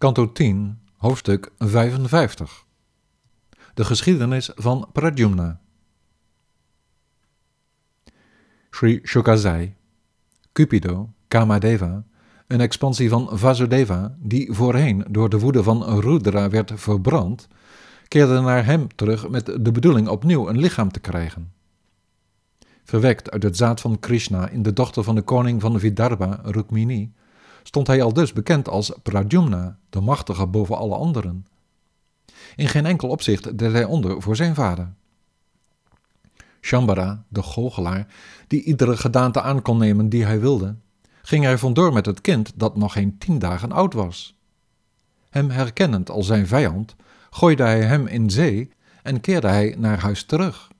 Kanto 10, hoofdstuk 55. De geschiedenis van Pradyumna. Sri Shukazai, Cupido, Kamadeva, een expansie van Vasudeva, die voorheen door de woede van Rudra werd verbrand, keerde naar hem terug met de bedoeling opnieuw een lichaam te krijgen. Verwekt uit het zaad van Krishna in de dochter van de koning van Vidarbha, Rukmini, stond hij al dus bekend als Pradyumna, de machtige boven alle anderen. In geen enkel opzicht deed hij onder voor zijn vader. Shambara, de goochelaar, die iedere gedaante aan kon nemen die hij wilde, ging er vandoor met het kind dat nog geen tien dagen oud was. Hem herkennend als zijn vijand, gooide hij hem in zee en keerde hij naar huis terug.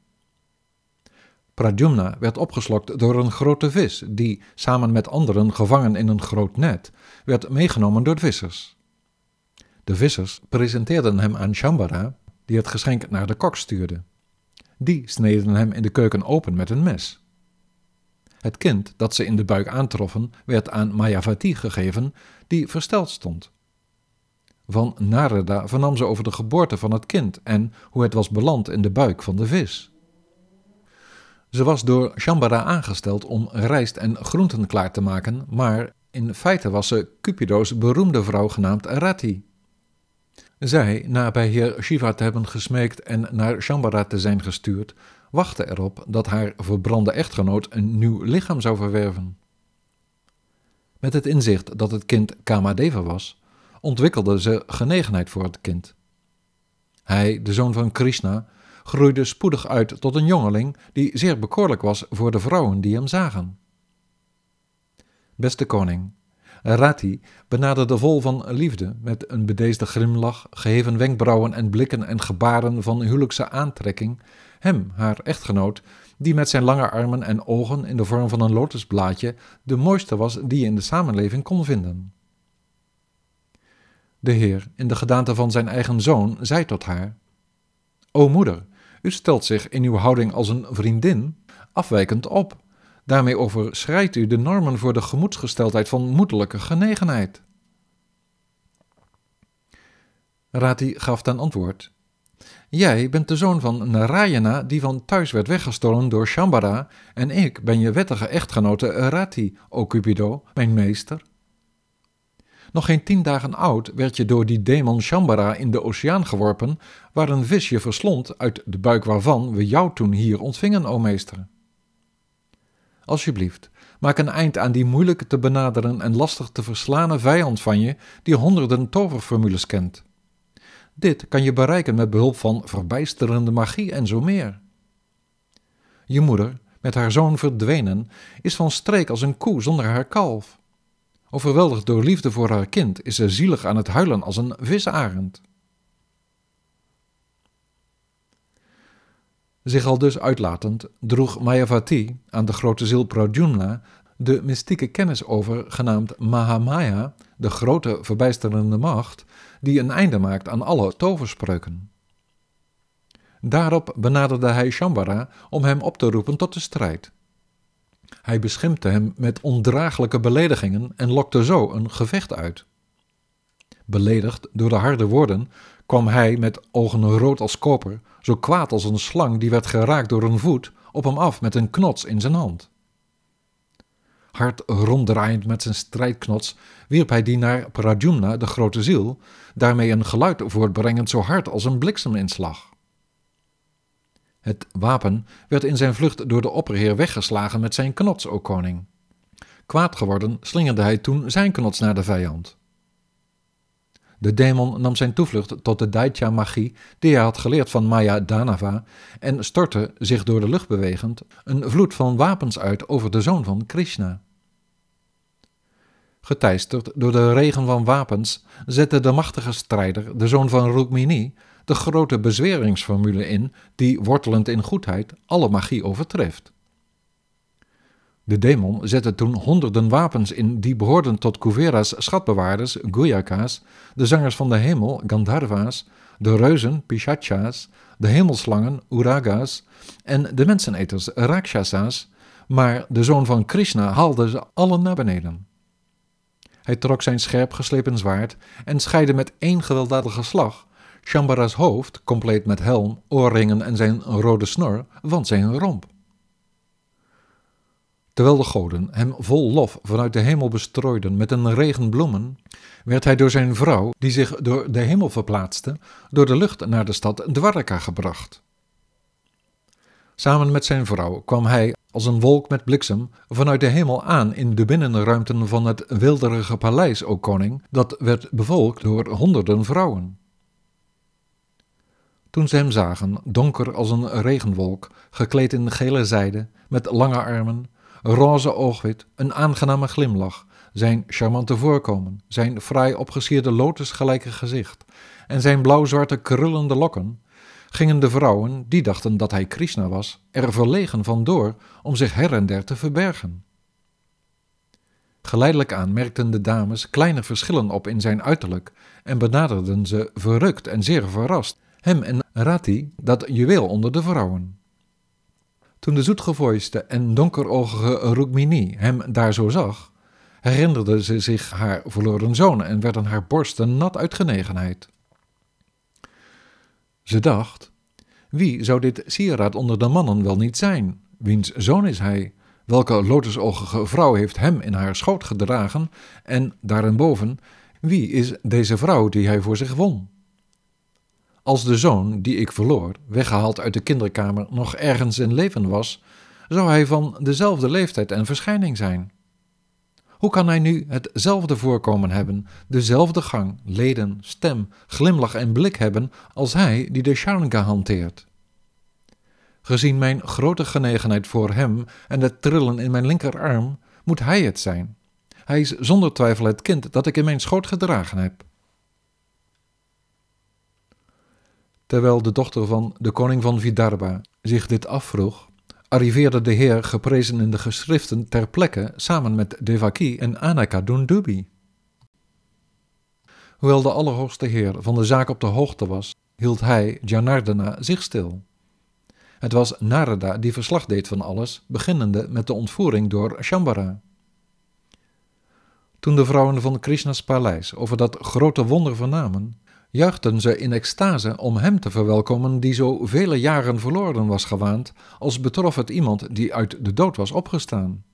Pradyumna werd opgeslokt door een grote vis, die, samen met anderen gevangen in een groot net, werd meegenomen door de vissers. De vissers presenteerden hem aan Shambara, die het geschenk naar de kok stuurde. Die sneden hem in de keuken open met een mes. Het kind dat ze in de buik aantroffen, werd aan Mayavati gegeven, die versteld stond. Van Narada vernam ze over de geboorte van het kind en hoe het was beland in de buik van de vis. Ze was door Shambara aangesteld om rijst en groenten klaar te maken, maar in feite was ze Cupido's beroemde vrouw genaamd Rati. Zij, na bij heer Shiva te hebben gesmeekt en naar Shambara te zijn gestuurd, wachtte erop dat haar verbrande echtgenoot een nieuw lichaam zou verwerven. Met het inzicht dat het kind Kamadeva was, ontwikkelde ze genegenheid voor het kind. Hij, de zoon van Krishna, groeide spoedig uit tot een jongeling die zeer bekoorlijk was voor de vrouwen die hem zagen. Beste koning, Rati benaderde vol van liefde, met een bedeesde grimlach, geheven wenkbrauwen en blikken en gebaren van huwelijkse aantrekking, hem, haar echtgenoot, die met zijn lange armen en ogen in de vorm van een lotusblaadje de mooiste was die je in de samenleving kon vinden. De Heer, in de gedaante van zijn eigen zoon, zei tot haar: O moeder, u stelt zich in uw houding als een vriendin afwijkend op. Daarmee overschrijdt u de normen voor de gemoedsgesteldheid van moedelijke genegenheid. Rati gaf ten antwoord: Jij bent de zoon van Narayana die van thuis werd weggestolen door Shambara en ik ben je wettige echtgenote Rati, o Cupido, mijn meester. Nog geen tien dagen oud werd je door die demon Shambara in de oceaan geworpen, waar een vis je verslond, uit de buik waarvan we jou toen hier ontvingen, o meester. Alsjeblieft, maak een eind aan die moeilijk te benaderen en lastig te verslanen vijand van je, die honderden toverformules kent. Dit kan je bereiken met behulp van verbijsterende magie en zo meer. Je moeder, met haar zoon verdwenen, is van streek als een koe zonder haar kalf. Overweldigd door liefde voor haar kind is ze zielig aan het huilen als een visarend. Zich al dus uitlatend droeg Mayavati aan de grote ziel Pradyumna de mystieke kennis over, genaamd Mahamaya, de grote verbijsterende macht, die een einde maakt aan alle toverspreuken. Daarop benaderde hij Shambara om hem op te roepen tot de strijd. Hij beschimpte hem met ondraaglijke beledigingen en lokte zo een gevecht uit. Beledigd door de harde woorden kwam hij met ogen rood als koper, zo kwaad als een slang die werd geraakt door een voet, op hem af met een knots in zijn hand. Hard ronddraaiend met zijn strijdknots wierp hij die naar Pradyumna, de grote ziel, daarmee een geluid voortbrengend zo hard als een blikseminslag. Het wapen werd in zijn vlucht door de opperheer weggeslagen met zijn knots, o koning. Kwaad geworden slingerde hij toen zijn knots naar de vijand. De demon nam zijn toevlucht tot de Daitya-magie die hij had geleerd van Maya Danava en stortte, zich door de lucht bewegend, een vloed van wapens uit over de zoon van Krishna. Geteisterd door de regen van wapens zette de machtige strijder, de zoon van Rukmini, de grote bezweringsformule in die, wortelend in goedheid, alle magie overtreft. De demon zette toen honderden wapens in die behoorden tot Kuvera's schatbewaarders, Guyaka's, de zangers van de hemel, Gandharva's, de reuzen, Pishachas, de hemelslangen, Uraga's en de menseneters, Rakshasa's, maar de zoon van Krishna haalde ze allen naar beneden. Hij trok zijn scherp geslepen zwaard en scheidde met één gewelddadige slag Shambhara's hoofd, compleet met helm, oorringen en zijn rode snor, van zijn romp. Terwijl de goden hem vol lof vanuit de hemel bestrooiden met een regen bloemen, werd hij door zijn vrouw, die zich door de hemel verplaatste, door de lucht naar de stad Dwarka gebracht. Samen met zijn vrouw kwam hij als een wolk met bliksem vanuit de hemel aan in de binnenruimten van het wilderige paleis, o koning, dat werd bevolkt door honderden vrouwen. Toen ze hem zagen, donker als een regenwolk, gekleed in gele zijde, met lange armen, roze oogwit, een aangename glimlach, zijn charmante voorkomen, zijn fraai opgesierde lotusgelijke gezicht en zijn blauw-zwarte krullende lokken, gingen de vrouwen, die dachten dat hij Krishna was, er verlegen van door om zich her en der te verbergen. Geleidelijk aan merkten de dames kleine verschillen op in zijn uiterlijk en benaderden ze verrukt en zeer verrast hem en Rati, dat juweel onder de vrouwen. Toen de zoetgevoiste en donkeroogige Rukmini hem daar zo zag, herinnerde ze zich haar verloren zoon en werden haar borsten nat uit genegenheid. Ze dacht, wie zou dit sieraad onder de mannen wel niet zijn? Wiens zoon is hij? Welke lotusogige vrouw heeft hem in haar schoot gedragen? En daarenboven, wie is deze vrouw die hij voor zich won? Als de zoon die ik verloor, weggehaald uit de kinderkamer, nog ergens in leven was, zou hij van dezelfde leeftijd en verschijning zijn. Hoe kan hij nu hetzelfde voorkomen hebben, dezelfde gang, leden, stem, glimlach en blik hebben als hij die de Sharnka hanteert? Gezien mijn grote genegenheid voor hem en het trillen in mijn linkerarm, moet hij het zijn. Hij is zonder twijfel het kind dat ik in mijn schoot gedragen heb. Terwijl de dochter van de koning van Vidarbha zich dit afvroeg, arriveerde de Heer geprezen in de geschriften ter plekke samen met Devaki en Anaka Dundubi. Hoewel de Allerhoogste Heer van de zaak op de hoogte was, hield hij, Janardana, zich stil. Het was Narada die verslag deed van alles, beginnende met de ontvoering door Shambhara. Toen de vrouwen van Krishna's paleis over dat grote wonder vernamen, juichten ze in extase om hem te verwelkomen die zo vele jaren verloren was gewaand, als betrof het iemand die uit de dood was opgestaan.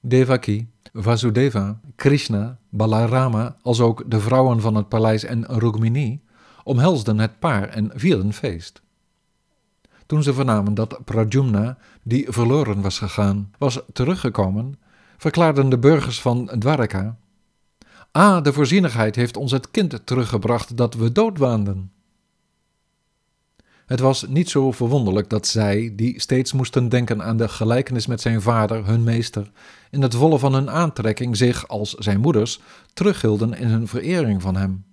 Devaki, Vasudeva, Krishna, Balarama, als ook de vrouwen van het paleis en Rukmini, omhelsden het paar en vierden feest. Toen ze vernamen dat Prajumna, die verloren was gegaan, was teruggekomen, verklaarden de burgers van Dwaraka Ah, de voorzienigheid heeft ons het kind teruggebracht dat we doodwaanden. Het was niet zo verwonderlijk dat zij, die steeds moesten denken aan de gelijkenis met zijn vader, hun meester, in het volle van hun aantrekking zich, als zijn moeders, terughielden in hun verering van hem.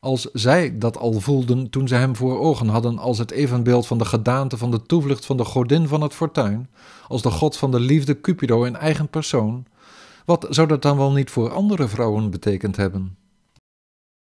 Als zij dat al voelden toen ze hem voor ogen hadden als het evenbeeld van de gedaante van de toevlucht van de godin van het fortuin, als de god van de liefde Cupido in eigen persoon, wat zou dat dan wel niet voor andere vrouwen betekend hebben?